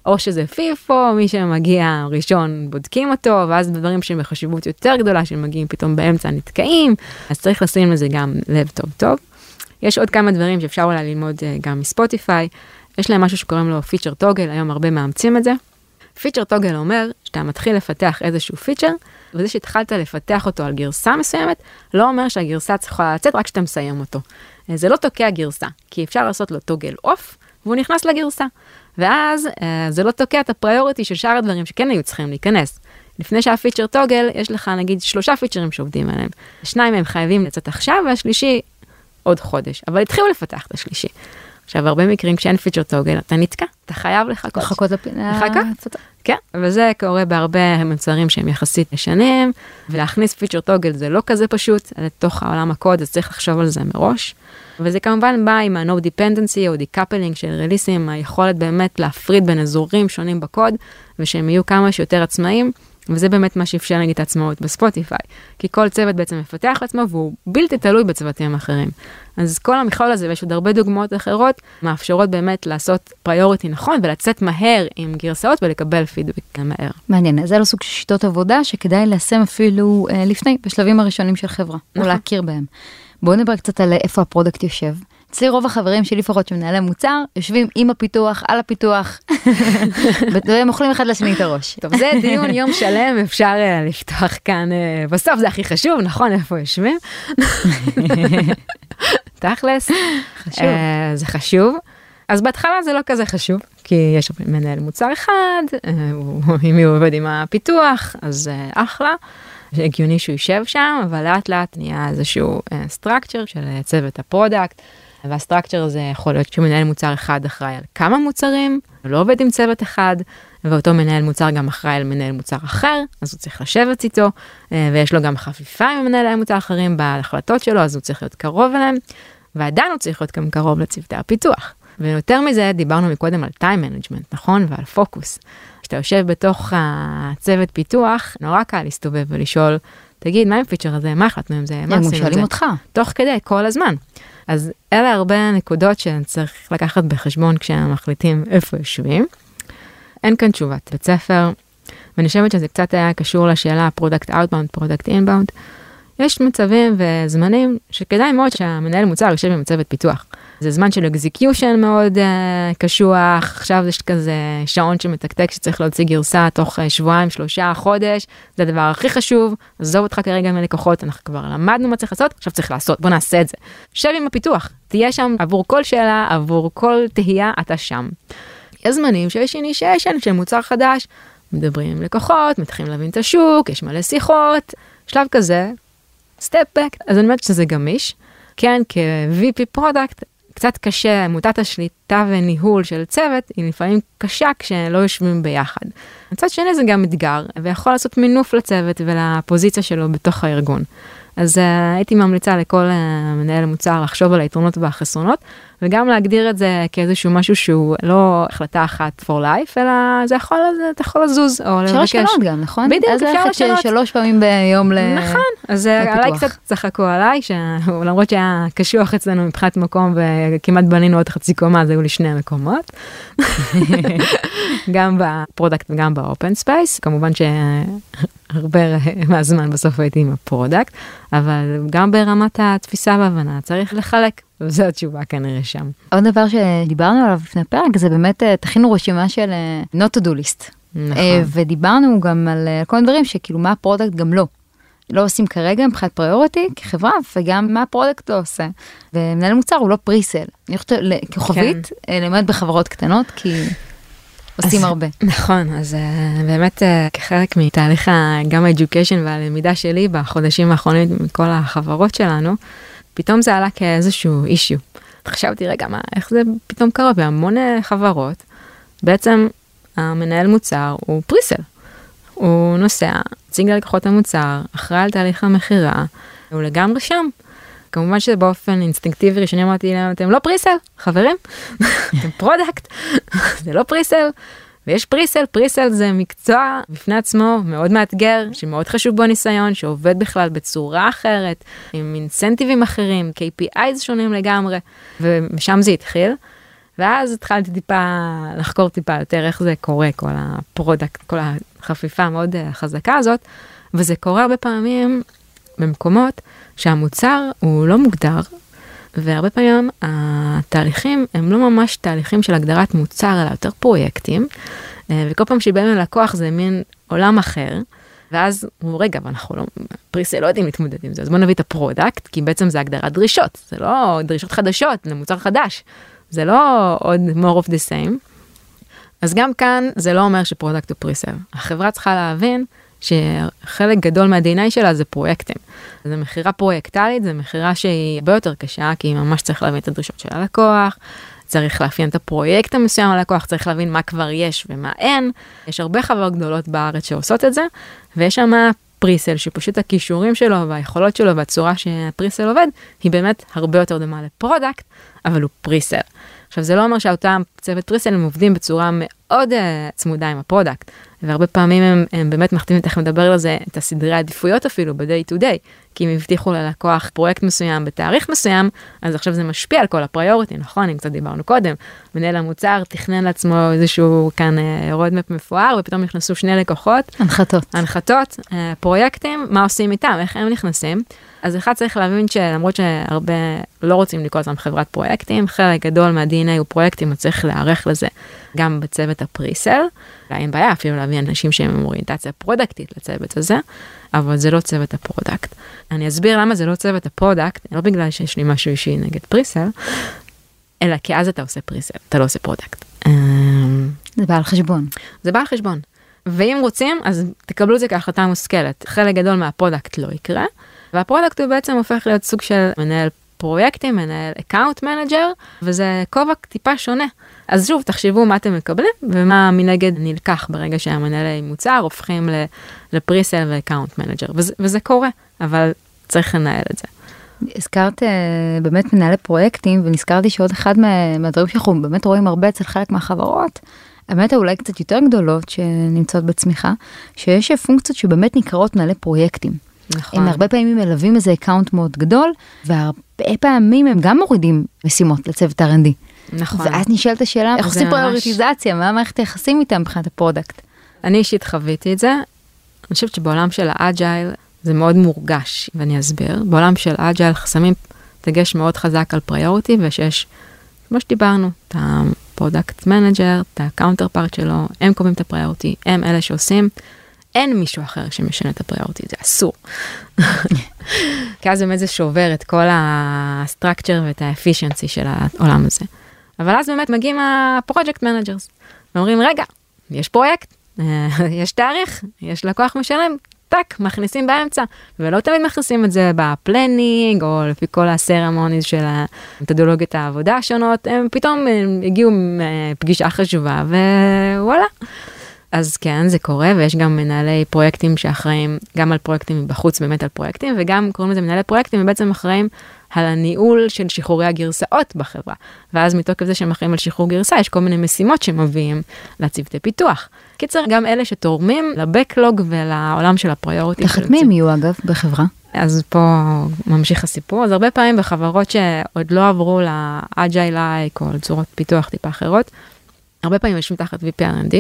או שזה FIFO, מי שמגיע ראשון בודקים אותו, ואז דברים שהם בחשיבות יותר גדולה, שמגיעים פתאום באמצע נתקעים, אז צריך לשים לזה גם לב טוב טוב. יש עוד כמה דברים שאפשר אולי ללמוד אה, גם מספוטיפיי, יש להם משהו שקוראים לו feature toggle, היום הרבה מאמצים את זה. feature toggle אומר שאתה מתחיל לפתח איזשהו feature, וזה שהתחלת לפתח אותו על גרסה מסוימת, לא אומר שהגרסה צריכה לצאת רק כשאתה מסיים אותו. אה, זה לא תוקע גרסה, כי אפשר לעשות לו toggle off, והוא נכנס לגרסה. ואז אה, זה לא תוקע את ה priority של שאר הדברים שכן היו צריכים להיכנס. לפני שה feature toggle, יש לך נגיד שלושה פיצ'רים שעובדים עליהם. שניים מהם חייבים לצאת עכשיו, והשלישי עוד חודש. אבל התחילו לפתח את השלישי. עכשיו, הרבה מקרים כשאין feature toggle, אתה נתקע, אתה חייב לחכות. לחכות לפינה. לחכות, כן, וזה קורה בהרבה מוצרים שהם יחסית ישנים, ולהכניס feature toggle זה לא כזה פשוט לתוך העולם הקוד, אז צריך לחשוב על זה מראש. וזה כמובן בא עם ה-No Dependency או Decoupling של רליסים, היכולת באמת להפריד בין אזורים שונים בקוד, ושהם יהיו כמה שיותר עצמאיים. וזה באמת מה שאפשר נגיד את העצמאות בספוטיפיי, כי כל צוות בעצם מפתח לעצמו והוא בלתי תלוי בצוותים אחרים. אז כל המכלול הזה, ויש עוד הרבה דוגמאות אחרות, מאפשרות באמת לעשות priority נכון ולצאת מהר עם גרסאות ולקבל פידבק מהר. מעניין, אז זה לא סוג של שיטות עבודה שכדאי ליישם אפילו אה, לפני, בשלבים הראשונים של חברה, נכון. או להכיר בהם. בואו נדבר קצת על איפה ה product יושב. אצלי רוב החברים שלי לפחות שמנהלי מוצר יושבים עם הפיתוח על הפיתוח והם אוכלים אחד לשני את הראש. טוב זה דיון יום שלם אפשר אה, לפתוח כאן uh, בסוף זה הכי חשוב נכון איפה יושבים. תכלס חשוב. אה, זה חשוב. אז בהתחלה זה לא כזה חשוב כי יש מנהל מוצר אחד אם הוא עובד עם הפיתוח אז אחלה. הגיוני שהוא יישב שם אבל לאט לאט נהיה איזשהו structure של צוות ה product וה structure הזה יכול להיות שמנהל מוצר אחד אחראי על כמה מוצרים, לא עובד עם צוות אחד, ואותו מנהל מוצר גם אחראי על מנהל מוצר אחר, אז הוא צריך לשבת איתו, אה, ויש לו גם חפיפה עם מנהלי מוצר אחרים בהחלטות שלו, אז הוא צריך להיות קרוב אליהם, ועדיין הוא צריך להיות גם קרוב לצוותי הפיתוח. ויותר מזה, דיברנו מקודם על time management, נכון? ועל פוקוס. כשאתה יושב בתוך הצוות פיתוח, נורא קל להסתובב ולשאול, תגיד, מה עם פיצ'ר הזה? מה החלטנו עם זה? מה עשינו עם זה? הם שואלים אותך. תוך כדי, כל הזמן. אז אלה הרבה נקודות שצריך לקחת בחשבון כשהם מחליטים איפה יושבים. אין כאן תשובת בית ספר, ואני חושבת שזה קצת היה קשור לשאלה product outbound, product inbound. יש מצבים וזמנים שכדאי מאוד שהמנהל מוצר יושב עם צוות פיתוח. זה זמן של execution מאוד uh, קשוח, עכשיו יש כזה שעון שמתקתק שצריך להוציא גרסה תוך uh, שבועיים, שלושה, חודש, זה הדבר הכי חשוב, עזוב אותך כרגע מלקוחות, אנחנו כבר למדנו מה צריך לעשות, עכשיו צריך לעשות, בוא נעשה את זה. שב עם הפיתוח, תהיה שם עבור כל שאלה, עבור כל תהייה, אתה שם. יש זמנים שיש אינישיישן של מוצר חדש, מדברים עם לקוחות, מתחילים להבין את השוק, יש מלא שיחות, שלב כזה, step back, אז אני אומרת שזה גמיש. כן, כ-VP product, קצת קשה, מוטת השליטה וניהול של צוות היא לפעמים קשה כשלא יושבים ביחד. מצד שני זה גם אתגר, ויכול לעשות מינוף לצוות ולפוזיציה שלו בתוך הארגון. אז uh, הייתי ממליצה לכל uh, מנהל מוצר לחשוב על היתרונות והחסרונות, וגם להגדיר את זה כאיזשהו משהו שהוא לא החלטה אחת for life, אלא זה יכול, אתה יכול לזוז או לבקש. אפשר לשנות גם, נכון? בדיוק, אפשר לשנות. שלוש פעמים ביום ל... נכון, אז עליי קצת צחקו עליי, שלמרות שהיה קשוח אצלנו מבחינת מקום וכמעט בנינו עוד חצי קומה, אז היו לי שני מקומות. גם ב product וגם ב open space, כמובן שהרבה מהזמן בסוף הייתי עם ה product, אבל גם ברמת התפיסה והבנה צריך לחלק. וזו התשובה כנראה שם. עוד דבר שדיברנו עליו לפני פרק זה באמת אה, תכינו רשימה של אה, not to do list. נכון. אה, ודיברנו גם על כל מיני דברים שכאילו מה ה product גם לא. לא עושים כרגע מבחינת priority כחברה וגם מה ה product לא עושה. ומנהל מוצר הוא לא presale. אני חושבת כוכבית כן. למד בחברות קטנות כי עושים אז, הרבה. נכון אז uh, באמת uh, כחלק מתהליך גם ה education והלמידה שלי בחודשים האחרונים מכל החברות שלנו. פתאום זה עלה כאיזשהו issue. חשבתי רגע מה איך זה פתאום קרה בהמון אה, חברות בעצם המנהל מוצר הוא presale. הוא נוסע, מציג ללקוחות המוצר, אחראי על תהליך המכירה, הוא לגמרי שם. כמובן שזה באופן אינסטינקטיבי ראשוני אמרתי להם אתם לא presale חברים? אתם product? זה לא presale. ויש presale, presale זה מקצוע בפני עצמו מאוד מאתגר, שמאוד חשוב בו ניסיון, שעובד בכלל בצורה אחרת, עם incentiveים אחרים, KPIs שונים לגמרי, ומשם זה התחיל. ואז התחלתי טיפה לחקור טיפה יותר איך זה קורה, כל ה product, כל החפיפה המאוד uh, חזקה הזאת, וזה קורה הרבה פעמים במקומות שהמוצר הוא לא מוגדר, והרבה פעמים התהליכים הם לא ממש תהליכים של הגדרת מוצר, אלא יותר פרויקטים, אה, וכל פעם שבאים ללקוח זה מין עולם אחר. ואז הוא רגע, אבל אנחנו לא, presale לא יודעים להתמודד עם זה, אז בוא נביא את ה product, כי בעצם זה הגדרת דרישות, זה לא דרישות חדשות למוצר חדש, זה לא עוד more of the same. אז גם כאן זה לא אומר ש product הוא presale. החברה צריכה להבין שחלק גדול מה-DNA שלה זה פרויקטים. זה מכירה פרויקטלית, זה מכירה שהיא הרבה יותר קשה, כי היא ממש צריך להבין את הדרישות של הלקוח, צריך לאפיין את הפרויקט המסוים ללקוח, צריך להבין מה כבר יש ומה אין. יש הרבה חברות גדולות בארץ שעושות את זה, ויש שם presale שפשוט הכישורים שלו והיכולות שלו והצורה שה presale עובד, היא באמת הרבה יותר דומה ל product, אבל הוא presale. עכשיו זה לא אומר שאותם צוות presale הם עובדים בצורה מאוד uh, צמודה עם ה product, והרבה פעמים הם, הם באמת מחתימים, תכף נדבר על זה, את הסדרי העדיפויות אפילו ב-day to day, כי אם הבטיחו ללקוח פרויקט מסוים בתאריך מסוים, אז עכשיו זה משפיע על כל ה priority, נכון? אם קצת דיברנו קודם, מנהל המוצר תכנן לעצמו איזשהו כאן roadmap אה, מפואר, ופתאום נכנסו שני לקוחות. הנחתות. הנחתות, אה, פרויקטים, מה עושים איתם, איך הם נכנסים. אז אחד צריך להבין שלמרות שהרבה לא רוצים לקרוא אותם חברת פרויקטים, חלק גדול מה-DNA הוא פרויקטים, וצריך להיערך לזה גם בצוות ה presale. אין בעיה אפילו להביא אנשים שהם עם אוריינטציה פרודקטית לצוות הזה, אבל זה לא צוות ה product. אני אסביר למה זה לא צוות ה product, לא בגלל שיש לי משהו אישי נגד presale, אלא כי אז אתה עושה presale, אתה לא עושה product. אמ, זה בא על חשבון. זה בא על חשבון. ואם רוצים, אז תקבלו את זה כהחלטה מושכלת. חלק גדול מה product לא יקרה, וה product הוא בעצם הופך להיות סוג של מנהל פרויקטים, מנהל account manager, וזה כובע טיפה שונה. אז שוב, תחשבו מה אתם מקבלים ומה מנגד נלקח ברגע שהמנהלי מוצר הופכים ל presale ו account manager, וזה, וזה קורה, אבל צריך לנהל את זה. הזכרת uh, באמת מנהלי פרויקטים ונזכרתי שעוד אחד מה, מהדברים שאנחנו באמת רואים הרבה אצל חלק מהחברות, האמת אולי קצת יותר גדולות שנמצאות בצמיחה, שיש פונקציות שבאמת נקראות מנהלי פרויקטים. נכון. הם הרבה פעמים מלווים איזה account מאוד גדול, והרבה פעמים הם גם מורידים משימות לצוות R&D. נכון. ואז נשאלת השאלה, איך עושים פריוריטיזציה, מה המערכת היחסים איתם מבחינת ה product? אני אישית חוויתי את זה. אני חושבת שבעולם של ה agile זה מאוד מורגש, ואני אסביר. בעולם של ה agile שמים דגש מאוד חזק על priority, ושיש, כמו שדיברנו, את ה product manager, את ה counterpart שלו, הם קובעים את ה priority, הם אלה שעושים. אין מישהו אחר שמשנה את ה priority, זה אסור. כי אז באמת זה שובר את כל ה structure ואת ה efficiency של העולם הזה. אבל אז באמת מגיעים ה project managers, ואומרים רגע, יש פרויקט, אה, יש תאריך, יש לקוח משלם, טאק, מכניסים באמצע, ולא תמיד מכניסים את זה ב planning, או לפי כל ה ceremonies של המתודולוגיות העבודה השונות, הם פתאום הגיעו מפגישה חשובה, ווואלה. אז כן, זה קורה, ויש גם מנהלי פרויקטים שאחראים גם על פרויקטים בחוץ, באמת על פרויקטים, וגם קוראים לזה מנהלי פרויקטים, הם בעצם אחראים על הניהול של שחרורי הגרסאות בחברה. ואז מתוקף זה שהם אחראים על שחרור גרסה, יש כל מיני משימות שמביאים לצוותי פיתוח. קיצר, גם אלה שתורמים לבקלוג ולעולם של הפריוריטי. תחת מי הם יהיו אגב בחברה? אז פה ממשיך הסיפור. אז הרבה פעמים בחברות שעוד לא עברו לייק או לצורות פיתוח טיפה אחרות, הרבה פעמים יושבים תחת VPRND,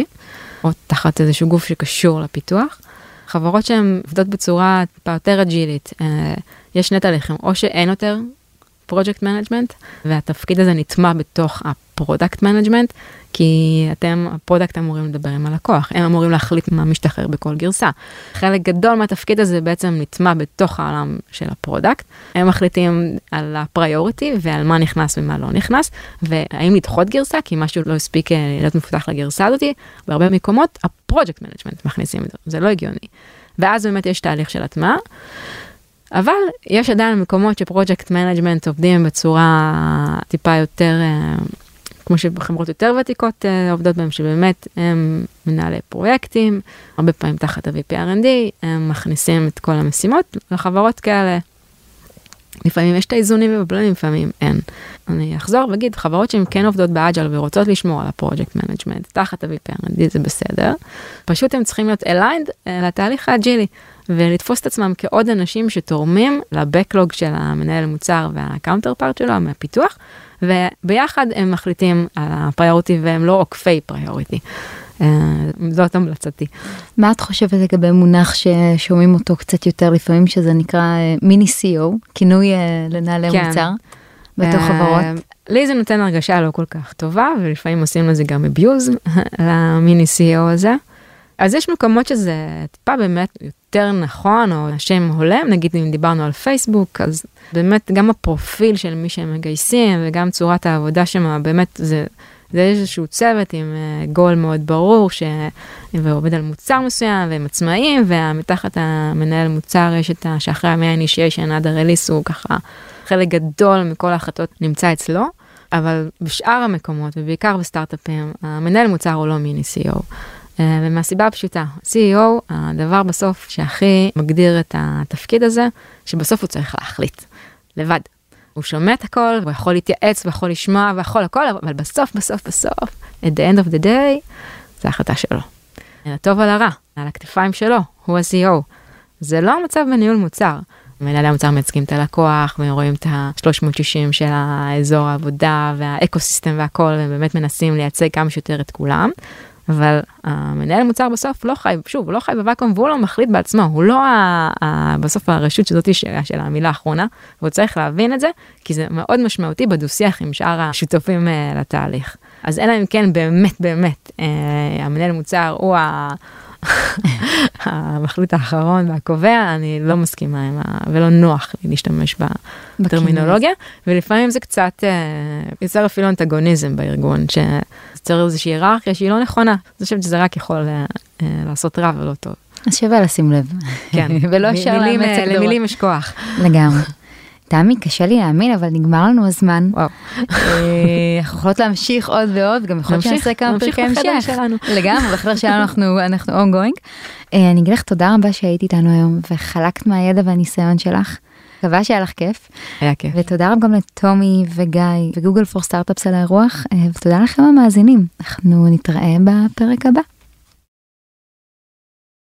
או תחת איזשהו גוף שקשור לפיתוח. חברות שהן עובדות בצורה טיפה יותר אג'ילית, אה, יש שני תהליכים, או שאין יותר project management, והתפקיד הזה נטמע בתוך ה product management, כי אתם, ה product אמורים לדבר עם הלקוח, הם אמורים להחליט מה משתחרר בכל גרסה. חלק גדול מהתפקיד הזה בעצם נטמע בתוך העולם של ה product, הם מחליטים על ה priority ועל מה נכנס ומה לא נכנס, והאם לדחות גרסה, כי משהו לא הספיק אה, להיות מפותח לגרסה הזאתי, בהרבה מקומות ה project management מכניסים את זה, זה לא הגיוני. ואז באמת יש תהליך של הטמעה. אבל יש עדיין מקומות ש project management עובדים בצורה טיפה יותר, אה, כמו שחברות יותר ותיקות אה, עובדות בהם, שבאמת הם מנהלי פרויקטים, הרבה פעמים תחת ה-VP R&D, הם מכניסים את כל המשימות לחברות כאלה. לפעמים יש את האיזונים והבלנסים, לפעמים אין. אני אחזור ואגיד, חברות שהן כן עובדות ב agile ורוצות לשמור על ה project management תחת ה-VP R&D זה בסדר, פשוט הם צריכים להיות aligned אה, לתהליך האג'ילי. ולתפוס את עצמם כעוד אנשים שתורמים ל backlog של המנהל מוצר וה counterpart שלו, מהפיתוח, וביחד הם מחליטים על ה priority והם לא עוקפי priority. אה, זאת המלצתי. מה את חושבת לגבי מונח ששומעים אותו קצת יותר לפעמים שזה נקרא mini CEO, כינוי אה, למנהלי כן. מוצר בתוך אה, חברות? לי זה נותן הרגשה לא כל כך טובה ולפעמים עושים לזה גם abuse למיני CEO הזה. אז יש מקומות שזה טיפה באמת יותר נכון או שם הולם נגיד אם דיברנו על פייסבוק אז באמת גם הפרופיל של מי שהם מגייסים וגם צורת העבודה שם באמת זה. זה איזשהו צוות עם גול אה, מאוד ברור ש... ועובד על מוצר מסוים והם עצמאים ומתחת המנהל מוצר יש את ה... שאחרי המאה-אינישיישן עד הרליס הוא ככה חלק גדול מכל ההחלטות נמצא אצלו. אבל בשאר המקומות ובעיקר בסטארט-אפים המנהל מוצר הוא לא מיני CEO. אה, ומהסיבה הפשוטה, CEO, הדבר בסוף שהכי מגדיר את התפקיד הזה, שבסוף הוא צריך להחליט, לבד. הוא שומע את הכל, הוא יכול להתייעץ, ויכול לשמוע, ויכול הכל, אבל בסוף, בסוף, בסוף, at the end of the day, זה החלטה שלו. על הטוב על הרע, על הכתפיים שלו, הוא ה-CEO. זה לא המצב בניהול מוצר. מנהלי המוצר מייצגים את הלקוח, והם רואים את ה-360 של האזור העבודה והאקו סיסטם והכל, והם באמת מנסים לייצג כמה שיותר את כולם. אבל המנהל מוצר בסוף לא חי, שוב, הוא לא חי בוואקום והוא לא מחליט בעצמו, הוא לא ה, ה, בסוף הרשות שזאת של, של המילה האחרונה, והוא צריך להבין את זה, כי זה מאוד משמעותי בדו-שיח עם שאר השותפים uh, לתהליך. אז אלא אם כן באמת באמת uh, המנהל מוצר הוא ה... המחליט האחרון והקובע, אני לא מסכימה עם ה... ולא נוח לי להשתמש בטרמינולוגיה, ולפעמים זה קצת uh, יוצר אפילו אנטגוניזם בארגון, שיוצר איזושהי היררכיה שהיא לא נכונה. אני חושבת שזה רק יכול uh, uh, לעשות רע ולא טוב. אז שווה לשים לב. כן, ולא אפשר לאמץ הגדרות. למילים יש כוח. לגמרי. תמי, קשה לי להאמין, אבל נגמר לנו הזמן. וואו. אה, אנחנו יכולות להמשיך עוד ועוד, גם יכול להיות שנעשה כמה פרקי המשך. נמשיך בחדר שלנו. לגמרי, בחדר שלנו אנחנו, ongoing. אה, אני אגיד לך תודה רבה שהיית איתנו היום, וחלקת מהידע והניסיון שלך. מקווה שהיה לך כיף. היה כיף. ותודה רבה גם לטומי וגיא וגוגל פור סטארט-אפס על האירוח, אה, ותודה לכם המאזינים. אנחנו נתראה בפרק הבא.